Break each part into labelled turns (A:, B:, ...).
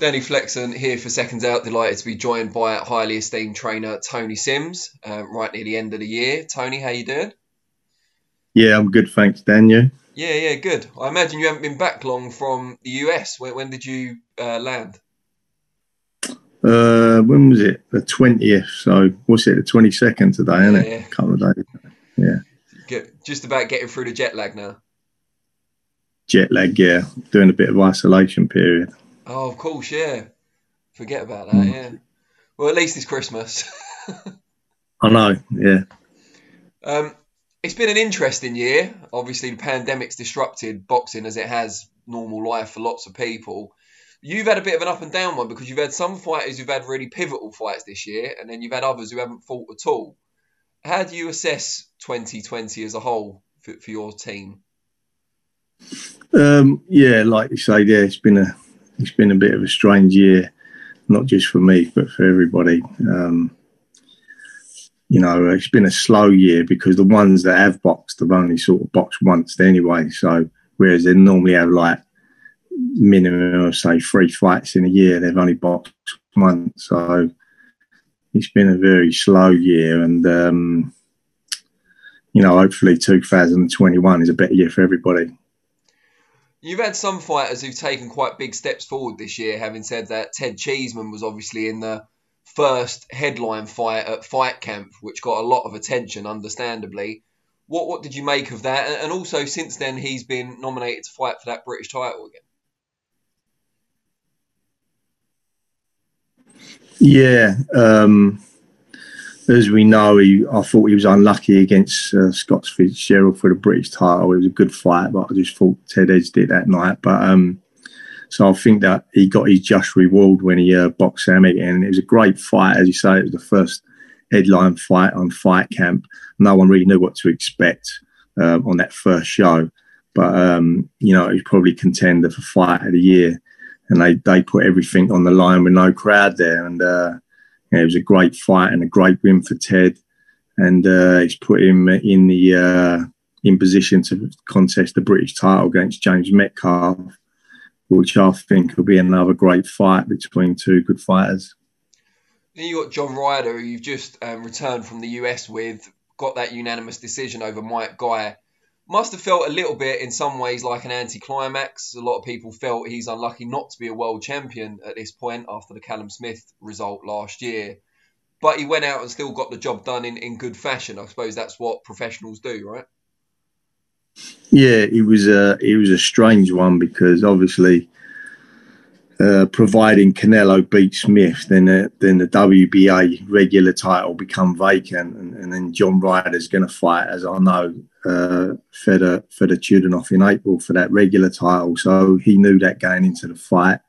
A: Danny Flexen here for Seconds Out. Delighted to be joined by highly esteemed trainer Tony Sims, uh, right near the end of the year. Tony, how you doing?
B: Yeah, I'm good, thanks, Daniel.
A: Yeah, yeah, good. I imagine you haven't been back long from the US. When, when did you uh, land?
B: Uh, when was it? The twentieth. So what's it? The twenty second today, isn't
A: Yeah,
B: it?
A: yeah.
B: A couple of days. Yeah,
A: Get, just about getting through the jet lag now.
B: jet lag. Yeah, doing a bit of isolation period.
A: Oh, of course, yeah. Forget about that,
B: Mm.
A: yeah. Well, at least it's Christmas.
B: I know. Yeah,
A: Um, it's been an interesting year. Obviously, the pandemic's disrupted boxing as it has normal life for lots of people. You've had a bit of an up and down one because you've had some fighters who've had really pivotal fights this year, and then you've had others who haven't fought at all. How do you assess 2020 as a whole for, for your team?
B: um, yeah. Like you say, yeah, it's been a it's been a bit of a strange year, not just for me, but for everybody. Um, you know, it's been a slow year because the ones that have boxed have only sort of boxed once anyway. So whereas they normally have like minimum of say three fights in a year, they've only boxed once. So it's been a very slow year, and um, you know, hopefully 2021 is a better year for everybody.
A: You've had some fighters who've taken quite big steps forward this year, having said that Ted Cheeseman was obviously in the first headline fight at Fight Camp, which got a lot of attention, understandably. What what did you make of that? And also, since then, he's been nominated to fight for that British title again.
B: Yeah, um, as we know, he, I thought he was unlucky against uh, Scott Fitzgerald for the British title. It was a good fight, but I just thought Ted edged it that night. But um, so I think that he got his just reward when he uh, boxed Sam Egan. It was a great fight, as you say. It was the first headline fight on Fight Camp. No one really knew what to expect um, on that first show, but um, you know, he's probably contender for fight of the year and they, they put everything on the line with no crowd there. And uh, yeah, it was a great fight and a great win for Ted. And uh, it's put him in the uh, in position to contest the British title against James Metcalf, which I think will be another great fight between two good fighters.
A: Then you got John Ryder, who you've just um, returned from the US with, got that unanimous decision over Mike Guy. Must have felt a little bit, in some ways, like an anticlimax. A lot of people felt he's unlucky not to be a world champion at this point after the Callum Smith result last year. But he went out and still got the job done in, in good fashion. I suppose that's what professionals do, right?
B: Yeah, it was a it was a strange one because obviously, uh, providing Canelo beat Smith, then the, then the WBA regular title become vacant, and, and then John Ryder's going to fight, as I know, uh, Fedor Fedor Chudinov in April for that regular title. So he knew that going into the fight.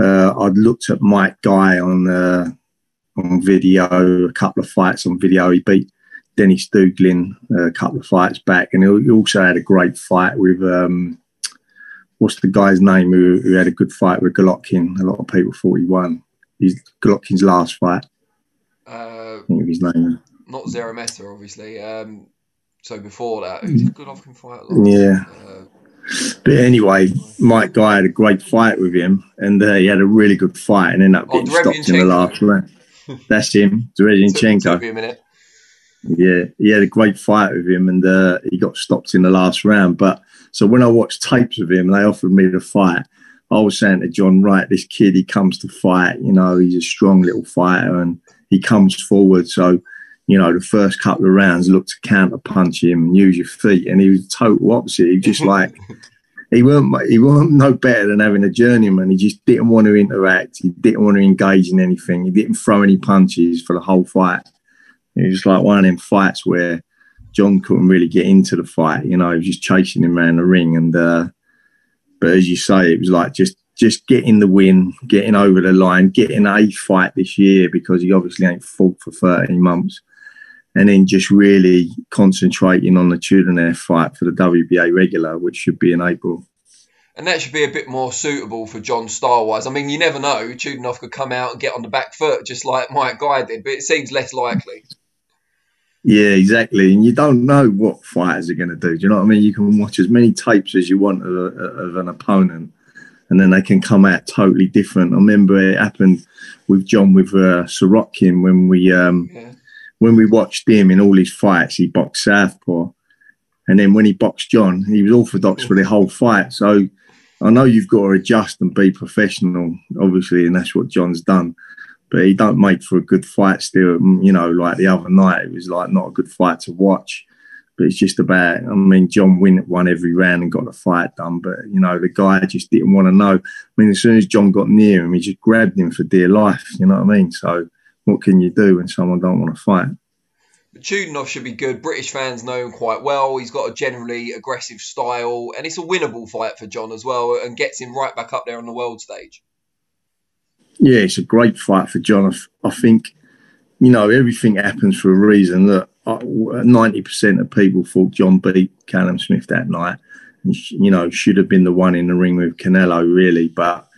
B: Uh, I'd looked at Mike Guy on uh, on video, a couple of fights on video. He beat Dennis Douglin uh, a couple of fights back, and he also had a great fight with um, what's the guy's name who, who had a good fight with Golovkin. A lot of people thought he won. He's Golovkin's last fight.
A: Uh,
B: I think of his name.
A: not Szeremeta, obviously. Um, so before that, who did Golovkin fight last?
B: Yeah.
A: Uh,
B: But anyway, Mike Guy had a great fight with him, and uh, he had a really good fight, and ended up
A: Oh,
B: getting stopped in the last round. That's him,
A: took,
B: Derevyanchenko.
A: took a minute.
B: Yeah, he had a great fight with him, and uh, he got stopped in the last round. But so when I watched tapes of him, and they offered me the fight, I was saying to John, right, this kid, he comes to fight. You know, he's a strong little fighter, and he comes forward. So, you know, the first couple of rounds, look to counter punch him and use your feet, and he was total opposite. He was just like. He weren't he weren't no better than having a journeyman. He just didn't want to interact. He didn't want to engage in anything. He didn't throw any punches for the whole fight. It was like one of them fights where John couldn't really get into the fight. You know, he was just chasing him around the ring. And uh, but as you say, it was like just just getting the win, getting over the line, getting a fight this year because he obviously ain't fought for 13 months. And then just really concentrating on the Chudinov fight for the WBA regular, which should be in April.
A: And that should be a bit more suitable for John style wise. I mean, you never know. Chudinov could come out and get on the back foot just like Mike Guy did, but it seems less likely.
B: Yeah, exactly. And you don't know what fighters are going to do. Do you know what I mean? You can watch as many tapes as you want of, a, of an opponent, and then they can come out totally different. I remember it happened with John with uh, Sirotkin when we um, yeah. when we watched him in all his fights. He boxed southpaw, and then when he boxed John, he was orthodox for the whole fight. So I know you've got to adjust and be professional, obviously, and that's what John's done. But he don't make for a good fight still. Um, you know, like the other night, it was like not a good fight to watch. But it's just about, I mean, John win, won every round and got the fight done. But, you know, the guy just didn't want to know. I mean, as soon as John got near him, he just grabbed him for dear life. You know what I mean? So what can you do when someone don't want to fight?
A: Chudinov should be good. British fans know him quite well. He's got a generally aggressive style, and it's a winnable fight for John as well, and gets him right back up there on the world stage.
B: Yeah, it's a great fight for John. I think, you know, everything happens for a reason. That ninety percent of people thought John beat Callum Smith that night. And, you know, should have been the one in the ring with Canelo, really. But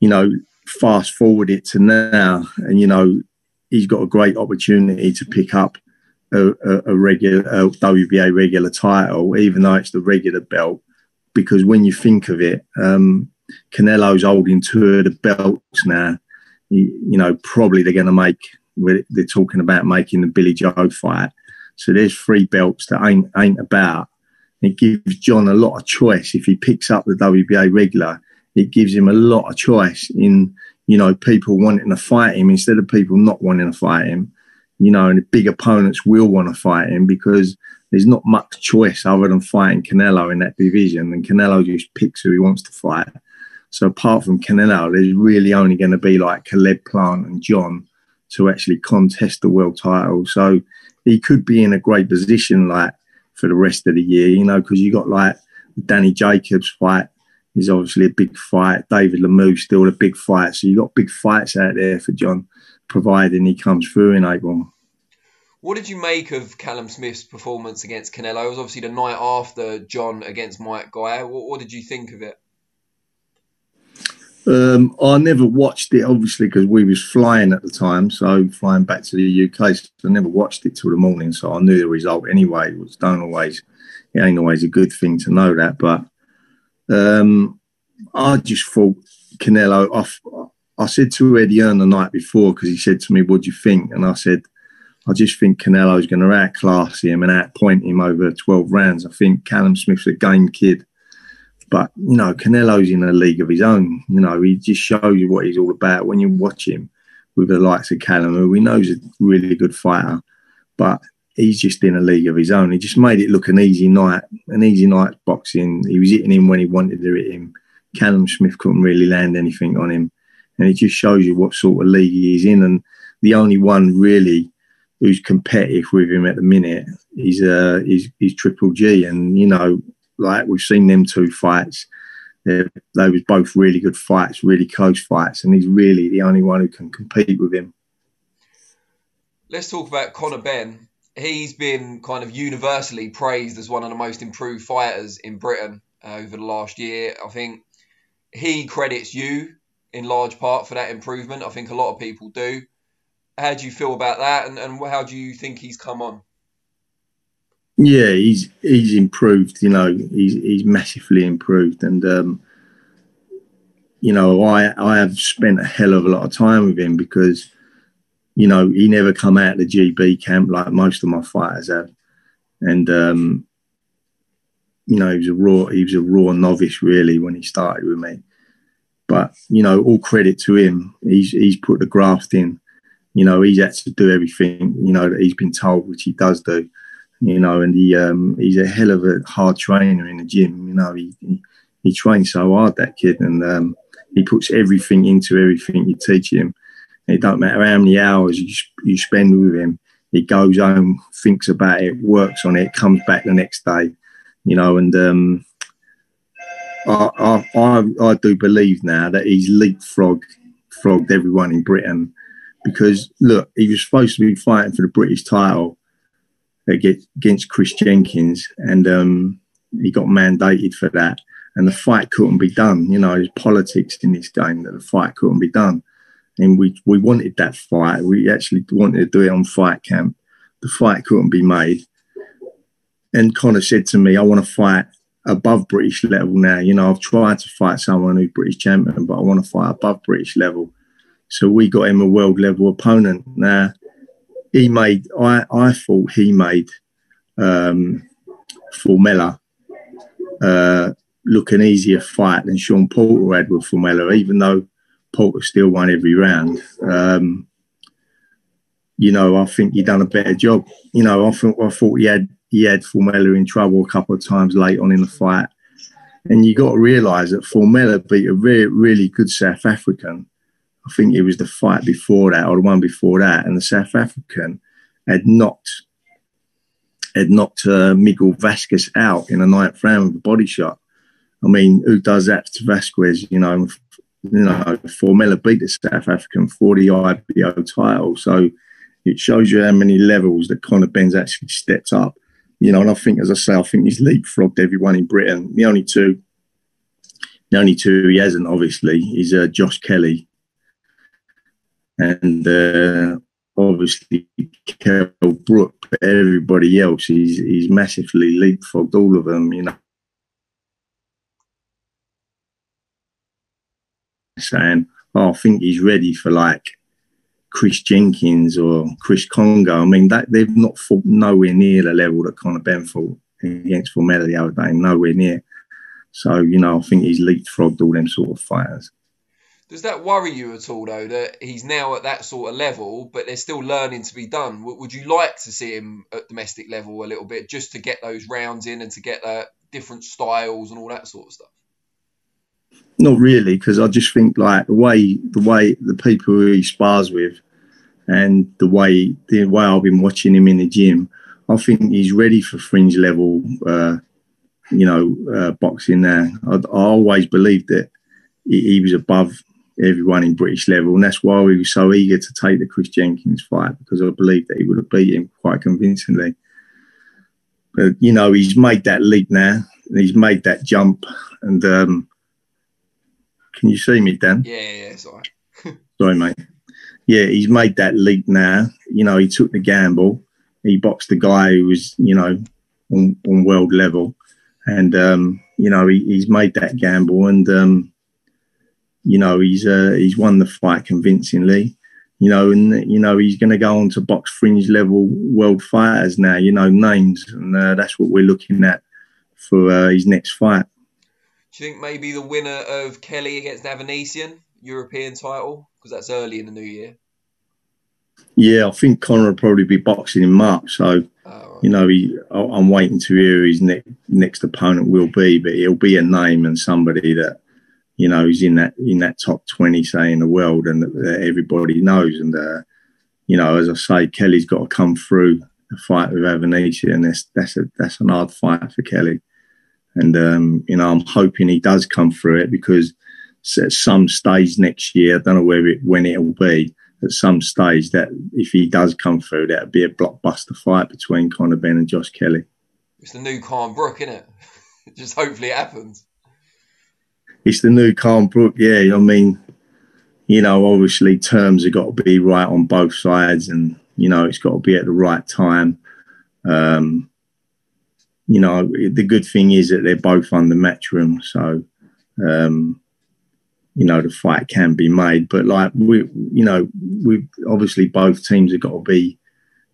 B: you know, fast forward it to now, and you know, he's got a great opportunity to pick up a, a, a regular a WBA regular title, even though it's the regular belt. Because when you think of it, um, Canelo's holding two of the belts now. You, you know, probably they're going to make they're talking about making the Billy Joe fight. So there's three belts that ain't ain't about. It gives John a lot of choice. If he picks up the WBA regular, it gives him a lot of choice in you know people wanting to fight him instead of people not wanting to fight him. You know, and big opponents will want to fight him because there's not much choice other than fighting Canelo in that division, and Canelo just picks who he wants to fight. So apart from Canelo, there's really only going to be like Caleb Plant and John to actually contest the world title. So he could be in a great position like for the rest of the year, you know, because you got like Danny Jacobs fight is obviously a big fight. David Lemieux still a big fight. So you got big fights out there for John, providing he comes through in April.
A: What did you make of Callum Smith's performance against Canelo? It was obviously the night after John against Mike Guy. What, what did you think of it?
B: Um, I never watched it, obviously, because we was flying at the time, so flying back to the UK. So I never watched it till the morning, so I knew the result anyway. Which don't always, it ain't always a good thing to know that, but um, I just thought Canelo. I, I said to Eddie Hearn the night before because he said to me, "What do you think?" And I said, "I just think Canelo's going to outclass him and outpoint him over 12 rounds. I think Callum Smith's a game kid." But you know, Canelo's in a league of his own. You know, he just shows you what he's all about when you watch him with the likes of Callum, who we know is a really good fighter, but he's just in a league of his own. He just made it look an easy night, an easy night boxing. He was hitting him when he wanted to hit him. Callum Smith couldn't really land anything on him, and it just shows you what sort of league he's in. And the only one really who's competitive with him at the minute is uh, is, is Triple G, and you know like we've seen them two fights. They're, they both really good fights, really close fights, and he's really the only one who can compete with him.
A: Let's talk about Conor Benn. He's been kind of universally praised as one of the most improved fighters in Britain uh, over the last year. I think he credits you in large part for that improvement. I think a lot of people do. How do you feel about that, and, and how do you think he's come on?
B: Yeah, he's he's improved. You know, he's he's massively improved, and um, you know, I I have spent a hell of a lot of time with him because you know he never come out the GB camp like most of my fighters have, and um, you know he was a raw he was a raw novice really when he started with me. But you know, all credit to him. He's he's put the graft in. You know, he's had to do everything. You know that he's been told, which he does do you know, and he um, he's a hell of a hard trainer in the gym. You know, he he, he trains so hard that kid, and um, he puts everything into everything you teach him. It don't matter how many hours you you spend with him. He goes home, thinks about it, works on it, comes back the next day. You know, and um, I, I, I I do believe now that he's leapfrog frogged everyone in Britain because look, he was supposed to be fighting for the British title against Chris Jenkins, and um, he got mandated for that. And the fight couldn't be done. You know, politics in this game that the fight couldn't be done. And we we wanted that fight. We actually wanted to do it on fight camp. The fight couldn't be made. And Conor said to me, "I want to fight above British level now. You know, I've tried to fight someone who's British champion, but I want to fight above British level. So we got him a world level opponent. Now he made, I I thought he made um, Formella uh, look an easier fight than Sean Porter had with Formella, even though Porter still won every round. Um, you know, I think he done a better job. You know, I think I thought he had he had Formella in trouble a couple of times late on in the fight. And you got to realise that Formella beat a really, really good South African. I think it was the fight before that or the one before that, and the South African had knocked had knocked uh, Miguel Vasquez out in a ninth round with a body shot. I mean, who does that to Vasquez? You know, you know, Formella beat the South African for the IBO title, so it shows you how many levels that Conor Benn's actually stepped up. You know, and I think, as I say, I think he's leapfrogged everyone in Britain. The only two, the only two he hasn't, obviously, is uh, Josh Kelly and uh, obviously Kell Brook. But everybody else, he's he's massively leapfrogged all of them. You know, saying, "Oh, I think he's ready for like." Chris Jenkins or Chris Kongo. I mean, that they've not fought nowhere near the level that Conor Benn fought against Formella the other day, nowhere near. So, you know, I think he's leapfrogged all them sort of fighters.
A: Does that worry you at all, though, that he's now at that sort of level, but there's still learning to be done? Would you like to see him at domestic level a little bit, just to get those rounds in and to get the different styles and all that sort of stuff?
B: Not really, because I just think like the way the way the people he spars with, and the way the way I've been watching him in the gym, I think he's ready for fringe level, uh, you know, uh, boxing There, I, I, always believed that he, he, was above everyone in British level, and that's why we were so eager to take the Chris Jenkins fight because I believe that he would have beat him quite convincingly. But you know, he's made that leap now, and he's made that jump, and um, can you see me, Dan?
A: Yeah, yeah, sorry.
B: sorry, mate. Yeah, he's made that leap now. You know, he took the gamble. He boxed the guy who was, you know, on, on world level, and um, you know, he, he's made that gamble, and um, you know, he's uh, he's won the fight convincingly. You know, and you know he's going to go on to box fringe level world fighters now. You know, names, and uh, that's what we're looking at for uh, his next fight.
A: Do you think maybe the winner of Kelly against Avanesyan European title because that's early in the new year?
B: Yeah, I think Conor will probably be boxing in March. So, oh, right. you know, he, I'm waiting to hear who his ne- next opponent will be, but he'll be a name and somebody that, you know, is in that in that top 20, say, in the world and that, everybody knows. And, uh, you know, as I say, Kelly's got to come through the fight with Avanesyan, and that's, that's, a, that's an hard fight for Kelly. And, um, you know, I'm hoping he does come through it because at some stage next year, I don't know where it, when it'll be, at some stage that if he does come through, that'll be a blockbuster fight between Conor Benn and Josh Kelly.
A: It's the new Khan Brook, isn't it? Just hopefully it happens.
B: It's the new Khan Brook, yeah. I mean, you know, obviously terms have got to be right on both sides and, you know, it's got to be at the right time. Um, you know, the good thing is that they're both under matchroom, so um, you know the fight can be made. But like we, you know, we obviously both teams have got to be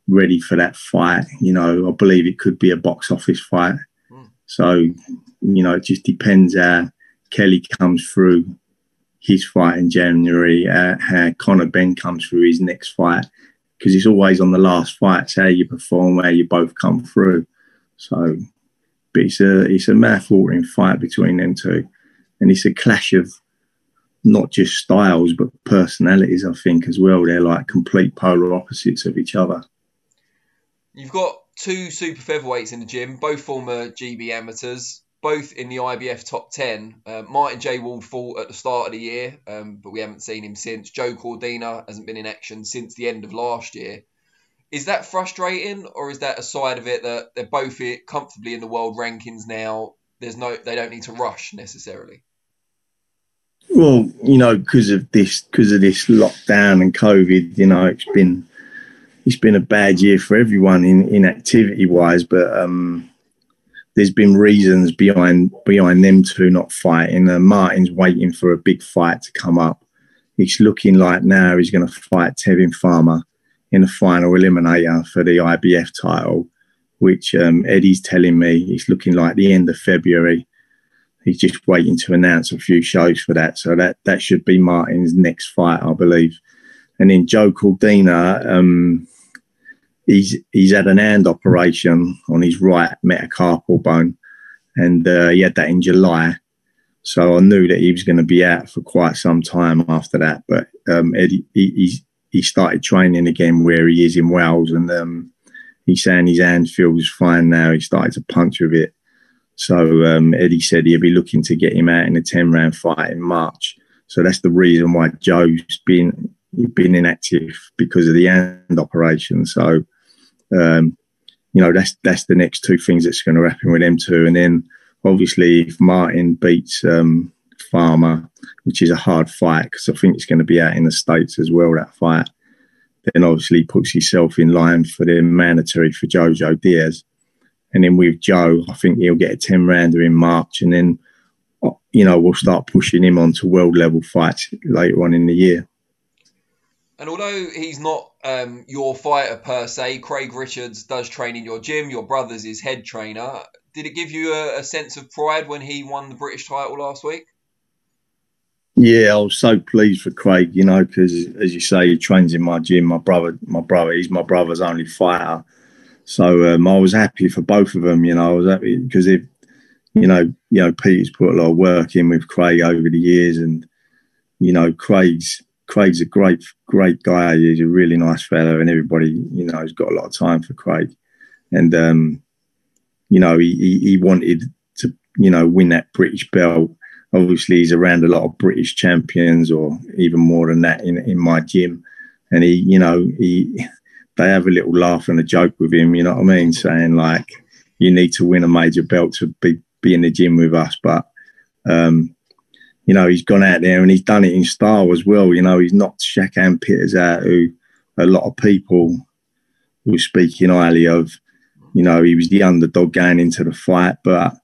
B: ready for that fight. You know, I believe it could be a box office fight. Mm. So, you know, it just depends how Kelly comes through his fight in January, uh, how Conor Benn comes through his next fight, because it's always on the last fights how you perform, how you both come through. So, but it's a it's a mouth-watering fight between them two, and it's a clash of not just styles but personalities. I think as well. They're like complete polar opposites of each other.
A: You've got two super featherweights in the gym, both former GB amateurs, both in the IBF top 10. Uh, Martin J. Ward fought at the start of the year, um, but we haven't seen him since. Joe Cordina hasn't been in action since the end of last year. Is that frustrating, or is that a side of it that they're both comfortably in the world rankings now? There's no, they don't need to rush necessarily.
B: Well, you know, because of this, because of this lockdown and COVID, you know, it's been it's been a bad year for everyone in in activity wise. But um, there's been reasons behind behind them two not fighting. Uh, Martin's waiting for a big fight to come up. It's looking like now he's going to fight Tevin Farmer in the final eliminator for the IBF title, which um, Eddie's telling me it's looking like the end of February. He's just waiting to announce a few shows for that. So that that should be Martin's next fight, I believe. And then Joe Cordina, um, he's he's had an hand operation on his right metacarpal bone, and uh, he had that in July. So I knew that he was going to be out for quite some time after that. But um, Eddie, he, he started training again where he is in Wales, and um, he's saying his hand feels fine now. He started to punch with it. So um, Eddie said he'll be looking to get him out in a ten round fight in March. So that's the reason why Joe's been been inactive because of the hand operation. So um, you know that's that's the next two things that's going to happen with them two, and then obviously if Martin beats um, Farmer, which is a hard fight because I think it's going to be out in the states as well. That fight, then obviously puts himself in line for the mandatory for Jojo Diaz, and then with Joe, I think he'll get a ten rounder in March, and then you know we'll start pushing him on to world level fights later on in the year.
A: And although he's not um, your fighter per se, Craig Richards does train in your gym. Your brother's his head trainer. Did it give you a, a sense of pride when he won the British title last week?
B: Yeah, I was so pleased for Craig, you know, because as you say, he trains in my gym. My brother, my brother, he's my brother's only fighter. So um, I was happy for both of them, you know. I was happy because if, you know, you know, Peter's put a lot of work in with Craig over the years, and you know, Craig's Craig's a great, great guy. He's a really nice fellow, and everybody, you know, has got a lot of time for Craig. And um, you know, he, he, he wanted to, you know, win that British belt obviously he's around a lot of British champions or even more than that in, in my gym. And he, you know, he they have a little laugh and a joke with him, you know what I mean? Saying like you need to win a major belt to be, be in the gym with us. But um, you know, he's gone out there and he's done it in style as well. You know, he's knocked Shakhan Pitters out, who a lot of people were speaking highly of. You know, he was the underdog going into the fight, but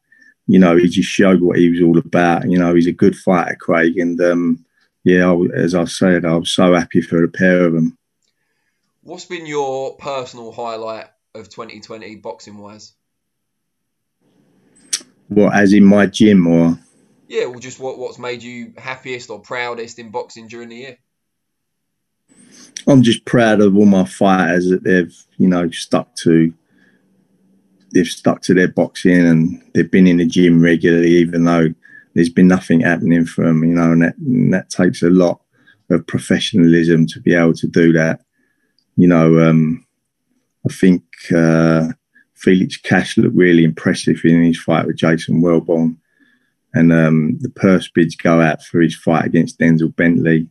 B: you know, he just showed what he was all about. You know, he's a good fighter, Craig. And um, yeah, I, as I said, I was so happy for the pair of them.
A: What's been your personal highlight of 2020 boxing wise?
B: Well, as in my gym or?
A: Yeah, well, just what, what's made you happiest or proudest in boxing during the year?
B: I'm just proud of all my fighters that they've, you know, stuck to they've stuck to their boxing and they've been in the gym regularly, even though there's been nothing happening for them, you know, and that, and that takes a lot of professionalism to be able to do that. You know, um, I think uh, Felix Cash looked really impressive in his fight with Jason Welborn. And um, the purse bids go out for his fight against Denzel Bentley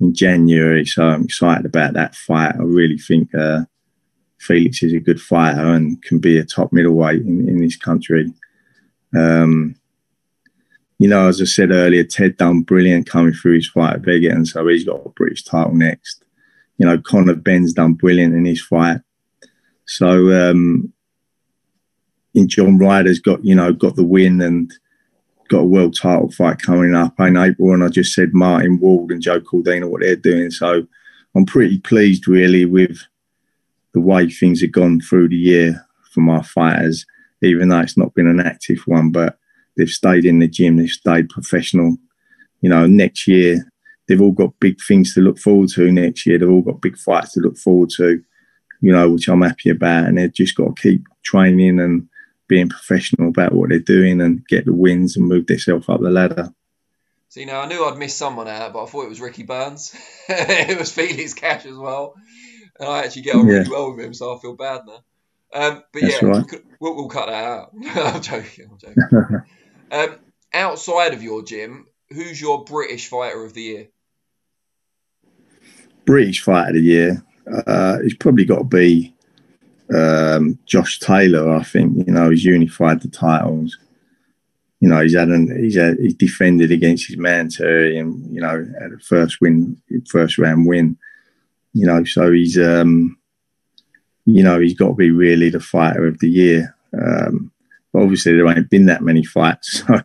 B: in January. So I'm excited about that fight. I really think uh, Felix is a good fighter and can be a top middleweight in, in this country. Um, you know, as I said earlier, Ted done brilliant coming through his fight at Vega, and so he's got a British title next. You know, Conor Benn's done brilliant in his fight. So, um, in John Ryder's got you know got the win and got a world title fight coming up in April, and I just said Martin Ward and Joe Cordina what they're doing. So, I'm pretty pleased really with the way things have gone through the year for my fighters, even though it's not been an active one, but they've stayed in the gym, they've stayed professional. You know, next year they've all got big things to look forward to. Next year they've all got big fights to look forward to. You know, which I'm happy about, and they've just got to keep training and being professional about what they're doing and get the wins and move themselves up the ladder.
A: See, now I knew I'd missed someone out, but I thought it was Ricky Burns. it was Felix Cash as well and I actually get on really yeah. well with him, so I feel bad now. Um, but That's yeah, right. we'll, we'll, cut that out. I'm joking. I'm joking. um, outside of your gym, who's your British fighter of the year?
B: British fighter of the year. Uh, it's probably got to be um, Josh Taylor. I think you know he's unified the titles. You know he's had an, he's had, defended against his man Terry, and you know a first win, first round win you know, so he's, um, you know, he's got to be really the fighter of the year. Um, but obviously there ain't been that many fights, so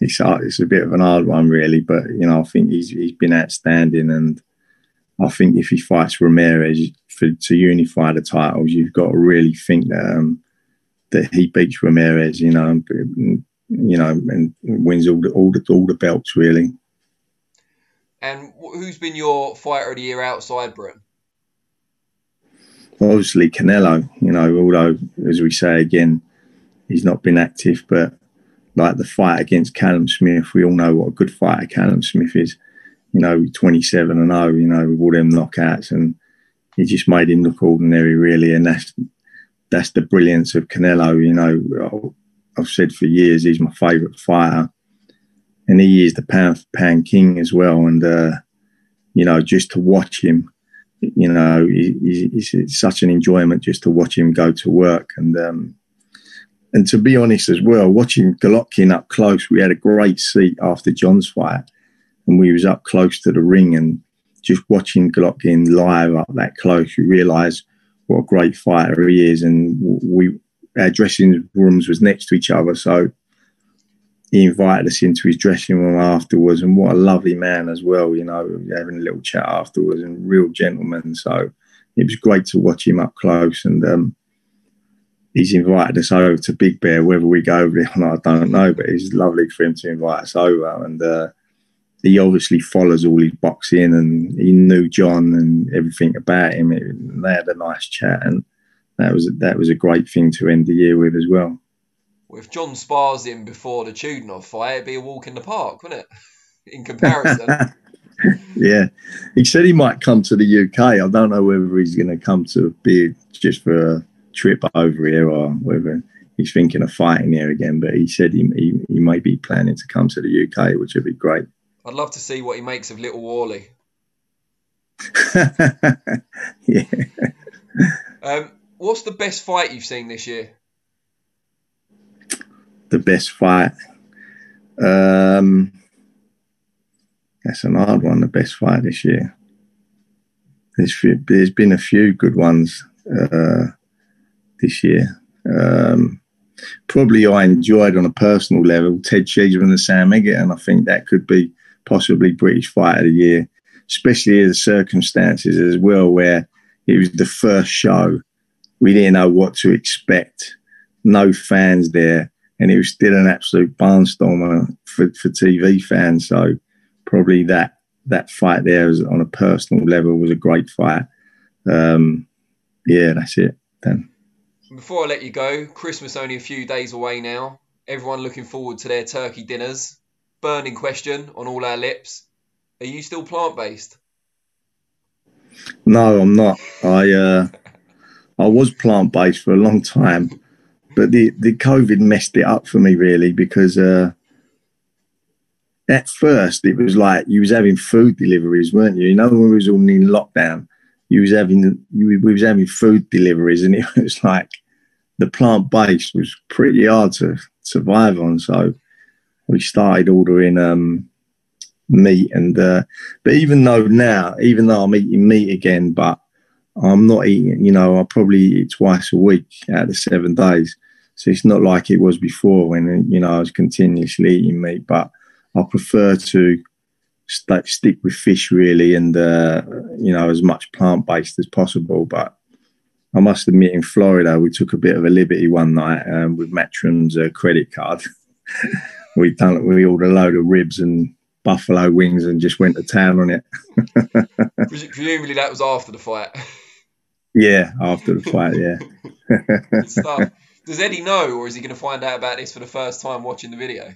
B: it's it's a bit of an hard one really. But you know, I think he's he's been outstanding, and I think if he fights Ramirez for, to unify the titles, you've got to really think that um, that he beats Ramirez, you know, and, you know, and wins all the all the all the belts really.
A: And who's been your fighter of the year outside Britain?
B: Obviously Canelo, you know, although as we say again, he's not been active, but like the fight against Callum Smith, we all know what a good fighter Callum Smith is. You know, 27 and 0, you know, with all them knockouts, and he just made him look ordinary, really. And that's that's the brilliance of Canelo. You know, I've said for years he's my favourite fighter, and he is the pound for pound king as well. And uh, you know, just to watch him, you know, it's such an enjoyment just to watch him go to work and. Um, and to be honest as well, watching Golovkin up close, we had a great seat after John's fight, and we was up close to the ring, and just watching Golovkin live up that close, you realise what a great fighter he is. And we, our dressing rooms was next to each other, so he invited us into his dressing room afterwards, and what a lovely man as well. You know, having a little chat afterwards, and real gentleman. So it was great to watch him up close, and um, he's invited us over to Big Bear. Whether we go over there or not, I don't know, but it's lovely for him to invite us over. And uh, he obviously follows all his boxing and he knew John and everything about him. It, they had a nice chat, and that was that was a great thing to end the year with as well.
A: Well, if John spars him before the Chudinov fight, it'd be a walk in the park, wouldn't it? In comparison.
B: yeah, he said he might come to the UK. I don't know whether he's going to come to be just for a trip over here or whether he's thinking of fighting here again. But he said he, he, he might be planning to come to the UK, which would be great.
A: I'd love to see what he makes of Little Wally.
B: yeah.
A: Um, what's the best fight you've seen this year?
B: The best fight. Um, that's an hard one. The best fight this year. There's, there's been a few good ones. Uh, this year. Um, probably I enjoyed on a personal level Ted Cheeseman and the Sam and I think that could be possibly British Fight of the Year, especially in the circumstances as well, where it was the first show. We didn't know what to expect. No fans there, and it was still an absolute barnstormer for, for TV fans. So probably that that fight there was on a personal level was a great fight. Um, yeah, that's it. Then.
A: Before I let you go, Christmas only a few days away now. Everyone looking forward to their turkey dinners. Burning question on all our lips. Are you still plant based?
B: No, I'm not. I uh, I was plant based for a long time, but the, the COVID messed it up for me really because uh, at first it was like you was having food deliveries, weren't you? You know when we was all in lockdown, you was having you, we was having food deliveries, and it was like the plant based was pretty hard to survive on. So we started ordering um, meat, and uh, but even though now, even though I'm eating meat again, but I'm not eating. You know, I probably eat twice a week out of seven days. So it's not like it was before when you know I was continuously eating meat. But I prefer to st- stick with fish really, and uh, you know as much plant based as possible. But I must admit, in Florida, we took a bit of a liberty one night um, with Matchroom's uh, credit card. we done we ordered a load of ribs and buffalo wings and just went to town on it.
A: Presumably, that was after the fight.
B: Yeah, after the fight. Yeah.
A: Does Eddie know, or is he going to find out about this for the first time watching the video?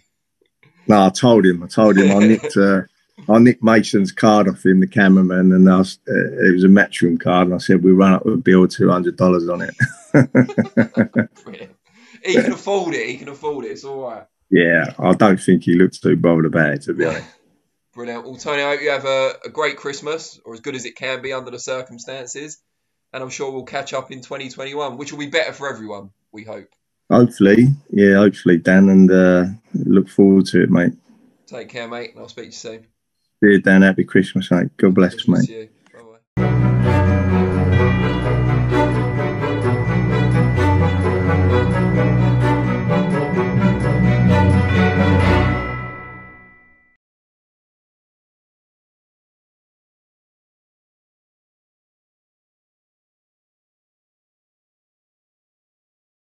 B: No, I told him. I told him I nicked. Uh, I nicked Mason's card off him, the cameraman, and I was, uh, it was a Matchroom card, and I said we run up with a bill two hundred dollars on it.
A: he can afford it. He can afford it. It's all right.
B: Yeah, I don't think he looks too bothered about it, to be honest.
A: Brilliant. Well, Tony, I hope you have a, a great Christmas, or as good as it can be under the circumstances. And I'm sure we'll catch up in 2021, which will be better for everyone. We hope.
B: Hopefully, yeah, hopefully, Dan, and uh, look forward to it, mate.
A: Take care, mate, and I'll speak to you soon.
B: Yeah, Dan. Happy Christmas, mate. God bless, Christmas mate.